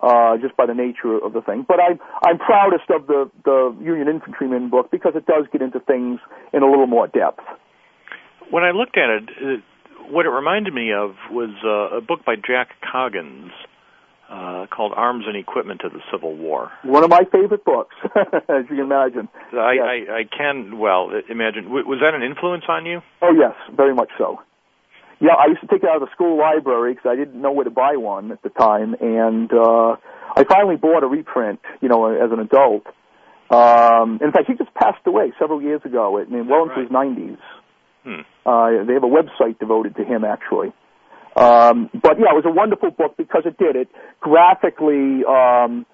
uh, just by the nature of the thing. But I'm I'm proudest of the the Union Infantryman book because it does get into things in a little more depth. When I looked at it, it what it reminded me of was uh, a book by Jack Coggins uh, called Arms and Equipment of the Civil War. One of my favorite books, as you can imagine. I, Yes. I, I can, well, imagine. W- was that an influence on you? Oh yes, very much so. Yeah, I used to take it out of the school library because I didn't know where to buy one at the time, and uh, I finally bought a reprint. You know, as an adult. Um, in fact, he just passed away several years ago. I mean, well into his nineties. Hmm. Uh, they have a website devoted to him, actually. Um, but yeah, it was a wonderful book because it did it graphically um,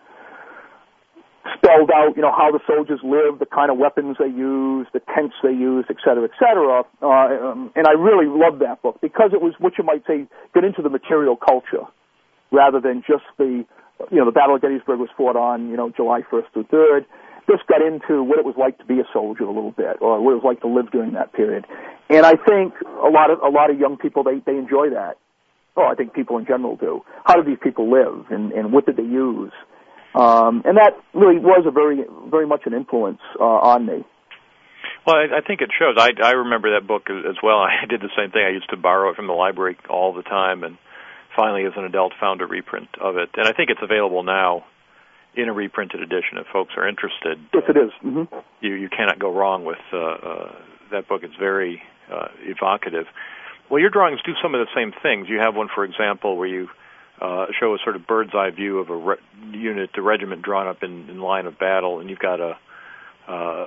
spelled out, you know, how the soldiers lived, the kind of weapons they used, the tents they used, et cetera, et cetera. Uh, um, and I really loved that book because it was what you might say get into the material culture rather than just the, you know, the Battle of Gettysburg was fought on, you know, July 1st through 3rd. This got into what it was like to be a soldier a little bit, or what it was like to live during that period. And I think a lot of a lot of young people they they enjoy that. Oh, I think people in general do. How did these people live, and and what did they use? Um, and that really was a very very much an influence uh, on me. Well, I, I think it shows. I, I remember that book as well. I did the same thing. I used to borrow it from the library all the time, and finally, as an adult, found a reprint of it. And I think it's available now in a reprinted edition if folks are interested. Yes, it is. Mm-hmm. You you cannot go wrong with uh, uh, that book. It's very uh, evocative. Well, your drawings do some of the same things. You have one, for example, where you uh, show a sort of bird's eye view of a re- unit, the regiment drawn up in, in line of battle, and you've got a, uh,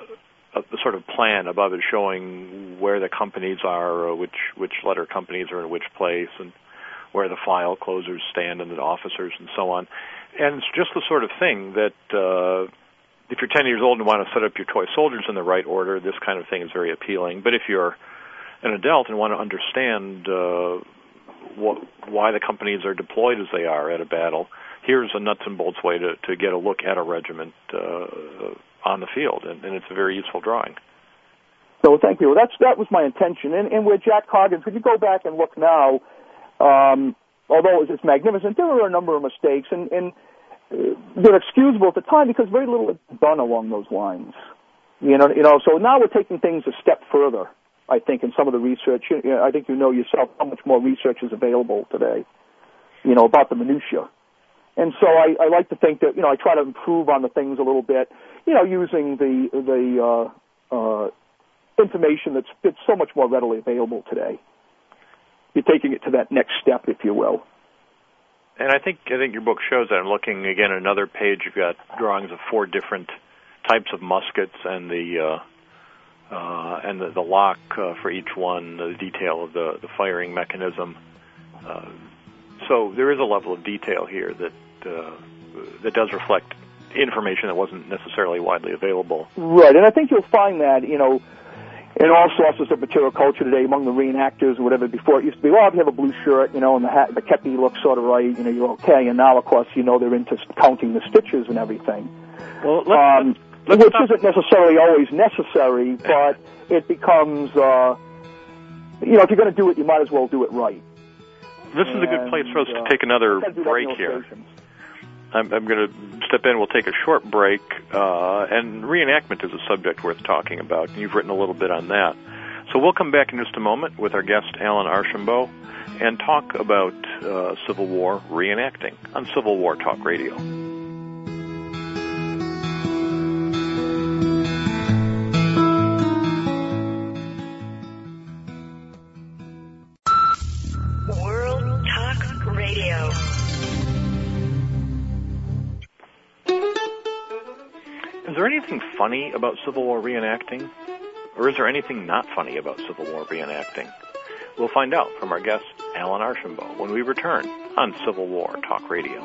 a, sort of plan above it showing where the companies are, uh, which which letter companies are in which place, and where the file closers stand and the officers and so on. And it's just the sort of thing that uh, if you're 10 years old and want to set up your toy soldiers in the right order, this kind of thing is very appealing. But if you're an adult and want to understand uh, what, why the companies are deployed as they are at a battle, here's a nuts and bolts way to, to get a look at a regiment uh, on the field, and, and it's a very useful drawing. So thank you. That's that was my intention. And, and with Jack Coggins, when you go back and look now, um, although it's magnificent, there were a number of mistakes, and, and uh, they're excusable at the time because very little is done along those lines. You know, you know. So now we're taking things a step further. I think in some of the research. You know, I think you know yourself how much more research is available today. You know about the minutia. And so I, I like to think that you know I try to improve on the things a little bit, you know, using the the uh, uh, information that's that's so much more readily available today. You're taking it to that next step, if you will. And I think I think your book shows that. I'm looking again at another page. You've got drawings of four different types of muskets and the uh, uh, and the, the lock uh, for each one, the detail of the the firing mechanism. Uh, so there is a level of detail here that uh, that does reflect information that wasn't necessarily widely available. Right, and I think you'll find that you know in all sources of material culture today among the reenactors or whatever. Before it used to be, well, if you have a blue shirt, you know, and the hat, the kepi looks sort of right, you know, you're okay. And now, of course, you know, they're into counting the stitches and everything. Well, let's, um, let's which stop- isn't necessarily always necessary, but it becomes, uh, you know, if you're going to do it, you might as well do it right. this is a good place for us uh, to take another I've got to do that break here. I'm, I'm going to step in. We'll take a short break, uh, and reenactment is a subject worth talking about. You've written a little bit on that. So we'll come back in just a moment with our guest Alan Archambault and talk about uh, Civil War reenacting on Civil War Talk Radio. Funny about Civil War reenacting? Or is there anything not funny about Civil War reenacting? We'll find out from our guest, Alan Archambault, when we return on Civil War Talk Radio.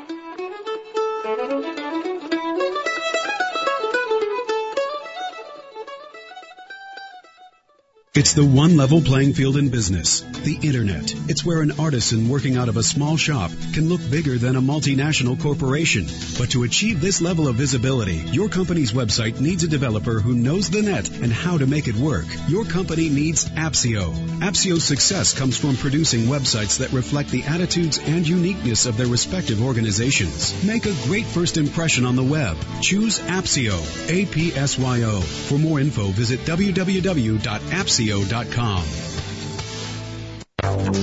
It's the one level playing field in business, the internet. It's where an artisan working out of a small shop can look bigger than a multinational corporation. But to achieve this level of visibility, your company's website needs a developer who knows the net and how to make it work. Your company needs Appsio. Appsio's success comes from producing websites that reflect the attitudes and uniqueness of their respective organizations. Make a great first impression on the web. Choose Appsio. A-P-S-Y-O. For more info, visit www.appsio.com.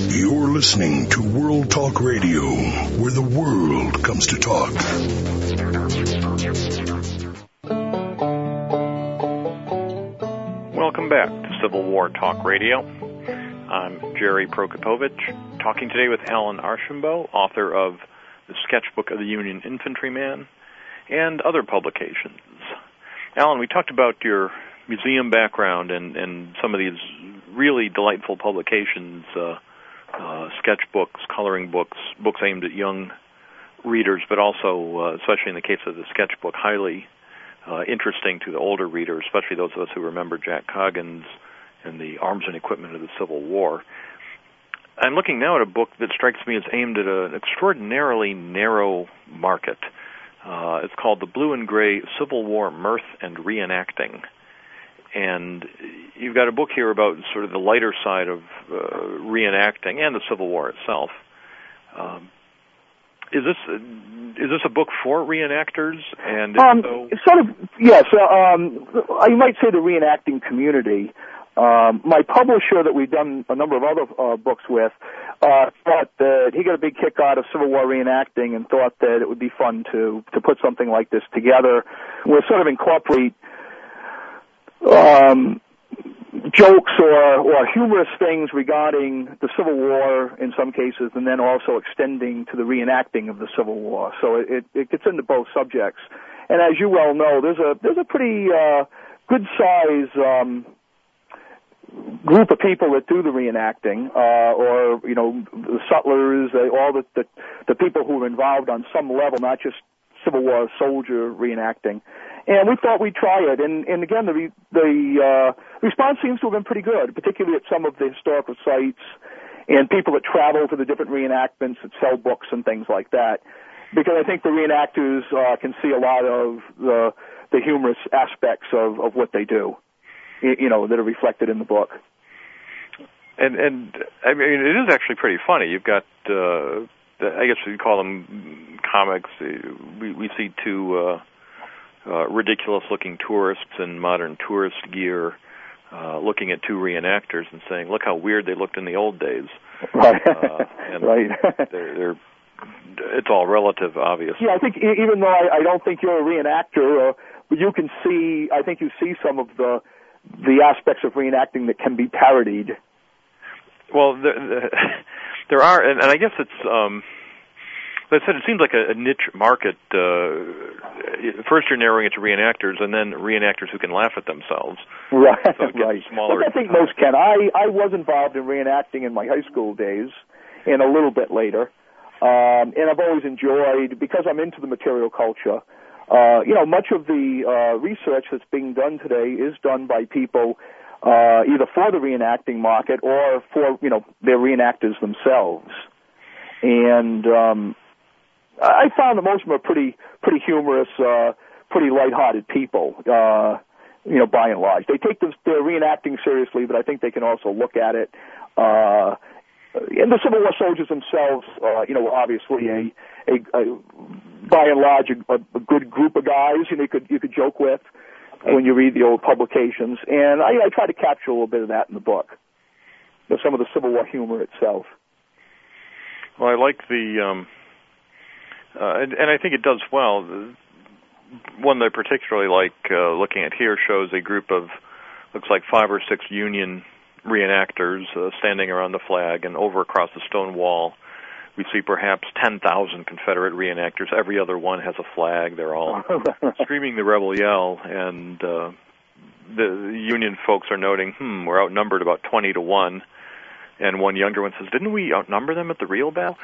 You're listening to World Talk Radio, where the world comes to talk. Welcome back to Civil War Talk Radio. I'm Jerry Prokopowicz, talking today with Alan Archambault, author of The Sketchbook of the Union Infantryman and other publications. Alan, we talked about your museum background and, and some of these really delightful publications, uh, uh, sketchbooks, coloring books, books aimed at young readers, but also, uh, especially in the case of the sketchbook, highly uh, interesting to the older reader, especially those of us who remember Jack Coggins and the arms and equipment of the Civil War. I'm looking now at a book that strikes me as aimed at an extraordinarily narrow market. Uh, it's called The Blue and Gray Civil War Mirth and Reenacting and you've got a book here about sort of the lighter side of uh, reenacting and the Civil War itself. Um, is this is this a book for reenactors? And um, so, sort of yes. Uh, um, you might say the reenacting community. Um, my publisher that we've done a number of other uh, books with uh, thought that he got a big kick out of Civil War reenacting and thought that it would be fun to to put something like this together. We'll sort of incorporate um, jokes or, or humorous things regarding the Civil War in some cases, and then also extending to the reenacting of the Civil War. So it, it gets into both subjects. And as you well know, there's a there's a pretty uh, good size um, group of people that do the reenacting, uh, or you know, the sutlers, uh, all the, the the people who are involved on some level, not just Civil War soldier reenacting and we thought we'd try it. And, and again, the the uh, response seems to have been pretty good, particularly at some of the historical sites and people that travel to the different reenactments that sell books and things like that. Because I think the reenactors uh, can see a lot of the the humorous aspects of of what they do, you know, that are reflected in the book. And and I mean, it is actually pretty funny. You've got. Uh, I guess we call them comics. We we see two uh, uh, ridiculous looking tourists in modern tourist gear uh, looking at two reenactors and saying, "Look how weird they looked in the old days." Right. Uh, and right. they're, they're it's all relative, obviously. Yeah, I think even though I, I don't think you're a reenactor, uh, you can see. I think you see some of the the aspects of reenacting that can be parodied. Well, there, there are, and, and I guess it's. um but I said it seems like a, a niche market. Uh, first, you're narrowing it to reenactors, and then reenactors who can laugh at themselves. Right, so right. Smaller. I think most can. I I was involved in reenacting in my high school days, and a little bit later. Um, and I've always enjoyed because I'm into the material culture. Uh, you know, much of the uh, research that's being done today is done by people uh, either for the reenacting market or for you know their reenactors themselves. And um, I found that most of them are pretty pretty humorous, uh, pretty lighthearted people. Uh, you know, by and large, they take this, their reenacting seriously, but I think they can also look at it. Uh, and the Civil War soldiers themselves, uh, you know, obviously a, a, a by and large a, a good group of guys. You know, you could you could joke with when you read the old publications, and I, I try to capture a little bit of that in the book. You know, some of the Civil War humor itself. Well, I like the um, uh, and, and I think it does well. One that I particularly like uh, looking at here shows a group of looks like five or six Union reenactors uh, standing around the flag, and over across the stone wall, we see perhaps 10,000 Confederate reenactors. Every other one has a flag. They're all screaming the rebel yell, and uh, the Union folks are noting, "Hmm, we're outnumbered about 20 to one." And one younger one says, "Didn't we outnumber them at the real battle?"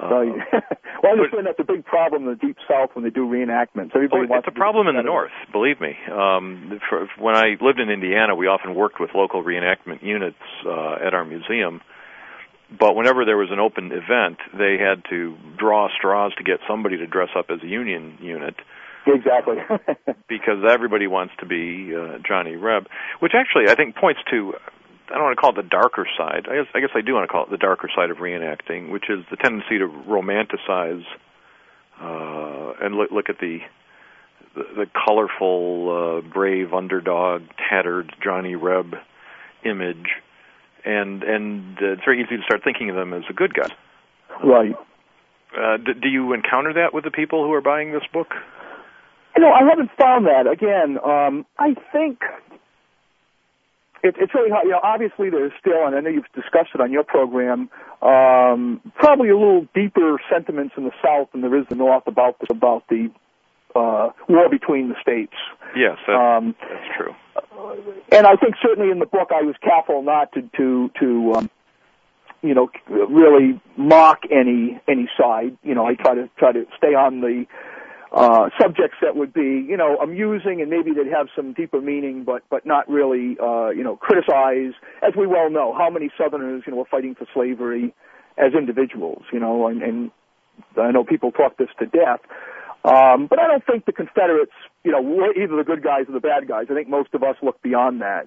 Right. well, I understand that's a big problem in the Deep South when they do reenactments. Everybody Oh, it's a problem in the north, believe me. Um, for, when I lived in Indiana, we often worked with local reenactment units uh, at our museum. But whenever there was an open event, they had to draw straws to get somebody to dress up as a Union unit Exactly. because everybody wants to be uh, Johnny Reb, which actually I think points to I don't want to call it the darker side. I guess I guess I do want to call it the darker side of reenacting, which is the tendency to romanticize uh, and look look at the the, the colorful, uh, brave underdog, tattered Johnny Reb image, and and uh, it's very easy to start thinking of them as a good guy. right. Uh, d- do you encounter that with the people who are buying this book? You know, I haven't found that. Again, um, I think it, it's really hard. You know, obviously there's still, and I know you've discussed it on your program, um, probably a little deeper sentiments in the South than there is in the North about the, about the uh, war between the states. Yes, that, Um, that's true. and I think certainly in the book I was careful not to to to um, you know really mock any any side. You know, I try to try to stay on the uh, subjects that would be you know amusing and maybe they'd have some deeper meaning, but but not really uh, you know criticize. As we well know, how many Southerners you know were fighting for slavery as individuals. You know, and, and I know people talk this to death. Um, but I don't think the Confederates, you know, were either the good guys or the bad guys. I think most of us look beyond that.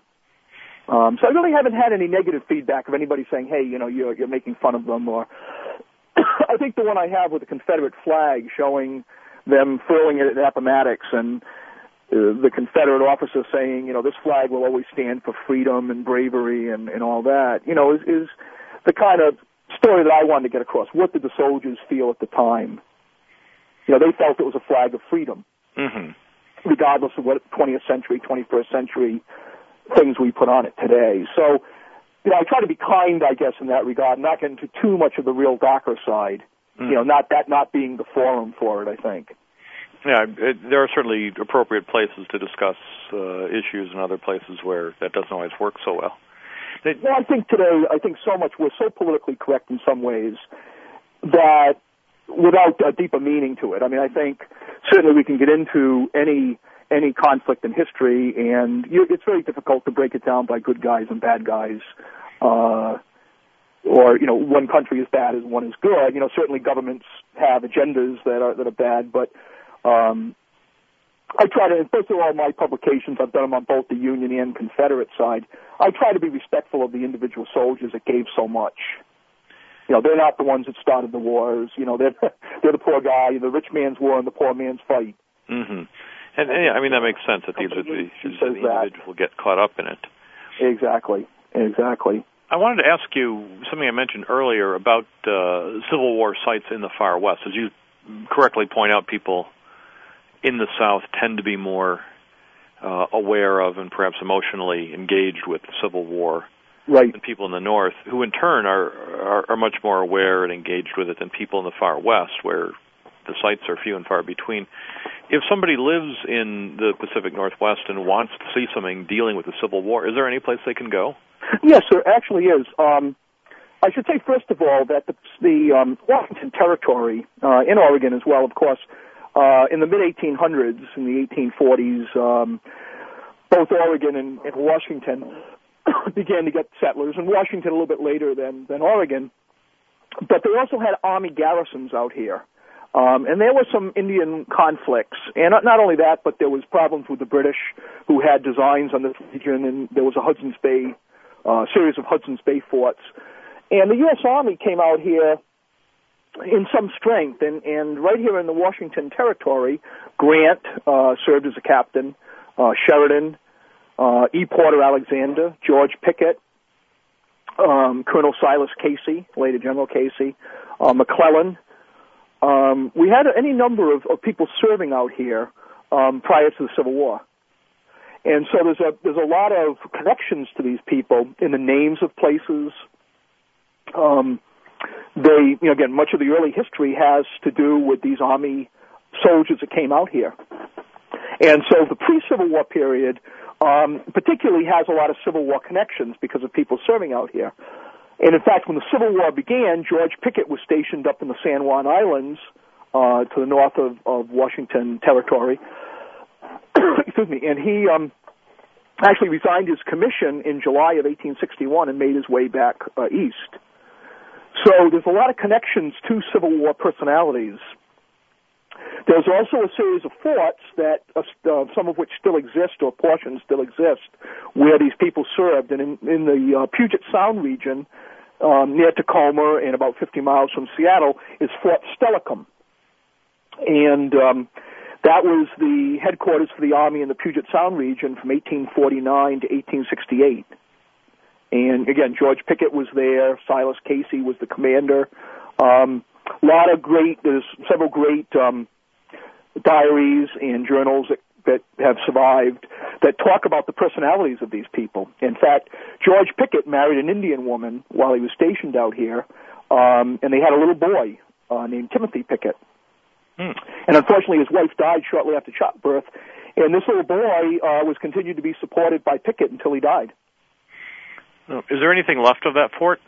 Um, so I really haven't had any negative feedback of anybody saying, "Hey, you know, you're you're making fun of them." Or I think the one I have with the Confederate flag showing them furling it at Appomattox and uh, the Confederate officer saying, you know, this flag will always stand for freedom and bravery and and all that. You know, is is the kind of story that I wanted to get across. What did the soldiers feel at the time? You know, they felt it was a flag of freedom hmm regardless of what 20th century, 21st century things we put on it today. So, you know, I try to be kind, I guess, in that regard, not get into too much of the real darker side. Mm. You know, not that not being the forum for it. I think. Yeah, it, there are certainly appropriate places to discuss uh, issues and other places where that doesn't always work so well. They, Well, I think today, I think so much we're so politically correct in some ways that without a deeper meaning to it. I mean, I think certainly we can get into any any conflict in history, and you, it's very difficult to break it down by good guys and bad guys, uh, or you know, one country is bad and one is good. You know, certainly governments have agendas that are that are bad, but um, I try to, first of all, my publications, I've done them on both the Union and Confederate side. I try to be respectful of the individual soldiers that gave so much. You know, they're not the ones that started the wars. You know, they're they're the poor guy, the rich man's war and the poor man's fight. hmm And, and yeah, I mean that makes sense that these are the, the that. get caught up in it. Exactly, exactly. I wanted to ask you something I mentioned earlier about uh, Civil War sites in the far west. As you correctly point out, people in the South tend to be more uh, aware of and perhaps emotionally engaged with the Civil War Right. than people in the North, who in turn are, are are much more aware and engaged with it than people in the far West, where the sites are few and far between. If somebody lives in the Pacific Northwest and wants to see something dealing with the Civil War, is there any place they can go? Yes, there actually is. Um, I should say first of all that the, the um, Washington Territory uh, in Oregon as well, of course, uh, in the mid 1800s, in the 1840s, um, both Oregon and, and Washington began to get settlers, and Washington a little bit later than than Oregon. But they also had army garrisons out here. Um, and there were some Indian conflicts, and not, not only that, but there was problems with the British, who had designs on this region, and there was a Hudson's Bay uh, series of Hudson's Bay forts. And the U.S. Army came out here in some strength, and, and right here in the Washington Territory, Grant uh, served as a captain, uh, Sheridan, uh, E. Porter Alexander, George Pickett, um, Colonel Silas Casey, later General Casey, uh, McClellan. Um, we had any number of, of people serving out here um, prior to the Civil War. And so there's a there's a lot of connections to these people in the names of places. Um, they, you know, again, much of the early history has to do with these army soldiers that came out here. And so the pre-Civil War period, um, particularly, has a lot of Civil War connections because of people serving out here. And in fact, when the Civil War began, George Pickett was stationed up in the San Juan Islands uh, to the north of, of Washington Territory. Excuse me. And he um, actually resigned his commission in July of 1861 and made his way back uh, east. So there's a lot of connections to Civil War personalities. There's also a series of forts that, uh, uh, some of which still exist or portions still exist, where these people served. And in, in the uh, Puget Sound region, um, near Tacoma and about 50 miles from Seattle, is Fort Steilacoom. And um, that was the headquarters for the Army in the Puget Sound region from 1849 to 1868. And again, George Pickett was there. Silas Casey was the commander. Um, a lot of great, there's several great um, diaries and journals that, that have survived that talk about the personalities of these people. In fact, George Pickett married an Indian woman while he was stationed out here, um, and they had a little boy uh, named Timothy Pickett. Hmm. And unfortunately, his wife died shortly after childbirth, and this little boy uh, was continued to be supported by Pickett until he died. Is there anything left of that fort?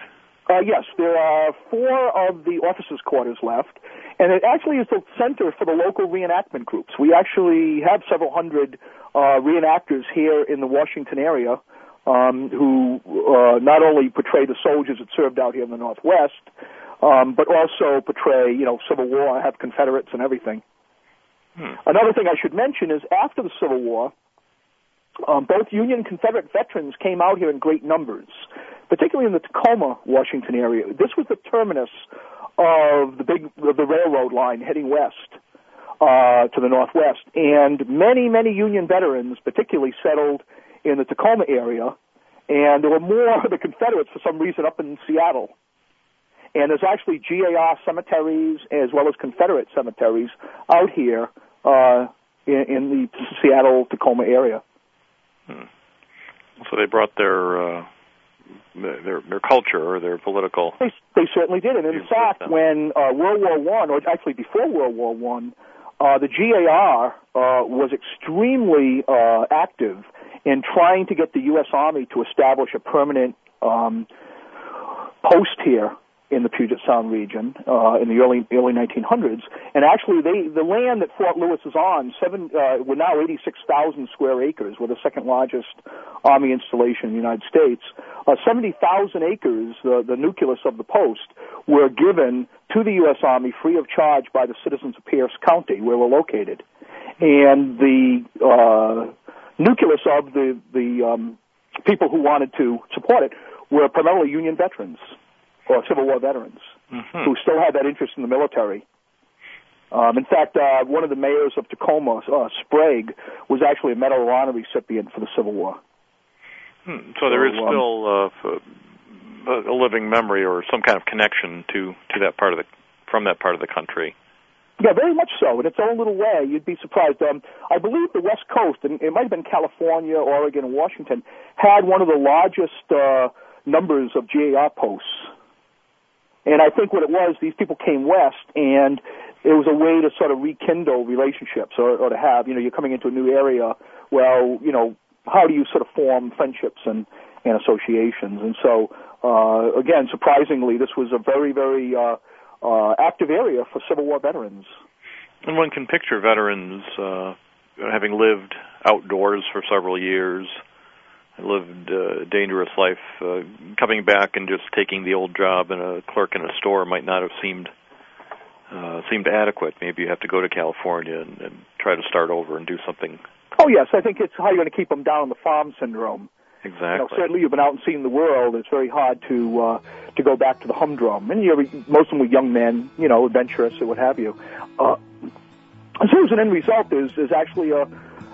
Uh, yes, there are four of the officers' quarters left, and it actually is the center for the local reenactment groups. We actually have several hundred uh, reenactors here in the Washington area um, who uh, not only portray the soldiers that served out here in the Northwest, um, but also portray, you know, Civil War, have Confederates and everything. Hmm. Another thing I should mention is after the Civil War, um, both Union and Confederate veterans came out here in great numbers, particularly in the Tacoma, Washington area. This was the terminus of the big the railroad line heading west uh, to the northwest, and many many Union veterans, particularly settled in the Tacoma area, and there were more of the Confederates for some reason up in Seattle. And there's actually GAR cemeteries as well as Confederate cemeteries out here uh, in, in the Seattle Tacoma area. So they brought their uh, their their culture or their political. They, they certainly did, and in fact, them. when uh, World War One, or actually before World War One, uh, the GAR uh, was extremely uh, active in trying to get the U.S. Army to establish a permanent um, post here in the Puget Sound region uh, in the early early 1900s. And actually, they the land that Fort Lewis is on, seven uh, we're now 86,000 square acres. We're the second largest Army installation in the United States. Uh, 70,000 acres, the the nucleus of the post, were given to the U.S. Army free of charge by the citizens of Pierce County, where we're located. And the uh, nucleus of the the um, people who wanted to support it were primarily Union veterans or Civil War veterans Mhm. who still had that interest in the military. Um, in fact, uh, one of the mayors of Tacoma, uh, Sprague, was actually a Medal of Honor recipient for the Civil War. Hmm. So there is um, still uh, a living memory or some kind of connection to to that part of the from that part of the country. Yeah, very much so. In its own little way, you'd be surprised. Um, I believe the West Coast, and it might have been California, Oregon, and Washington, had one of the largest uh, numbers of GAR posts. And I think what it was, these people came west, and it was a way to sort of rekindle relationships, or, or to have, you know, you're coming into a new area. Well, you know, how do you sort of form friendships and and associations? And so, uh, again, surprisingly, this was a very, very uh, uh, active area for Civil War veterans. And one can picture veterans uh, having lived outdoors for several years, lived a dangerous life, uh, coming back and just taking the old job and a clerk in a store might not have seemed uh, seemed adequate. Maybe you have to go to California and, and try to start over and do something Oh yes, I think it's how you're going to keep them down on the farm syndrome. You know, exactly. certainly you've been out and seen the world. It's very hard to uh, to go back to the humdrum. And you're most of them were young men, you know, adventurous or what have you. Uh, so as an end result, is is actually a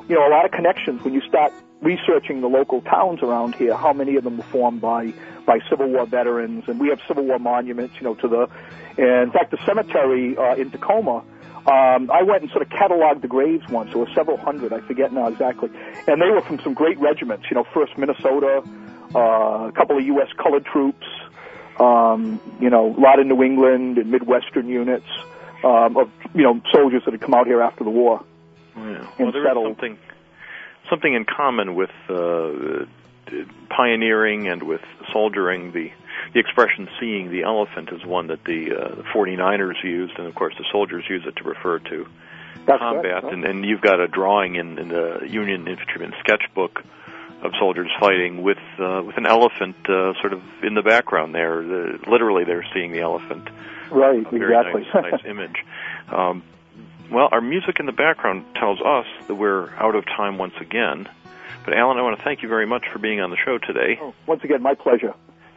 you know a lot of connections when you start researching the local towns around here. How many of them were formed by by Civil War veterans, and we have Civil War monuments, you know, to the. And in fact, the cemetery uh, in Tacoma. Um, I went and sort of cataloged the graves once. There were several hundred. I forget now exactly, and they were from some great regiments. You know, First Minnesota, uh, a couple of U.S. colored troops. Um, you know, a lot of New England and Midwestern units um, of you know soldiers that had come out here after the war. Yeah. Well, there is settled. something something in common with uh, pioneering and with soldiering. The the expression "seeing the elephant" is one that the, uh, the 49ers used, and of course the soldiers use it to refer to That's combat. right. And, and you've got a drawing in, in the Union Infantryman sketchbook of soldiers fighting with uh, with an elephant uh, sort of in the background there. The, literally, they're seeing the elephant. Right, A very exactly. nice, nice image. Um, well, our music in the background tells us that we're out of time once again. But Alan, I want to thank you very much for being on the show today. Oh, Once again, my pleasure.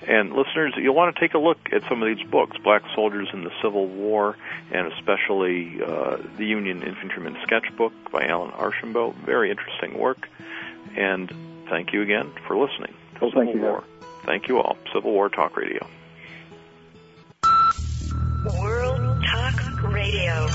And listeners, you'll want to take a look at some of these books, Black Soldiers in the Civil War, and especially uh, the Union Infantryman Sketchbook by Alan Archambault. Very interesting work. And thank you again for listening to Oh, Civil thank you, War. Thank you all. Civil War Talk Radio. World Talk Radio.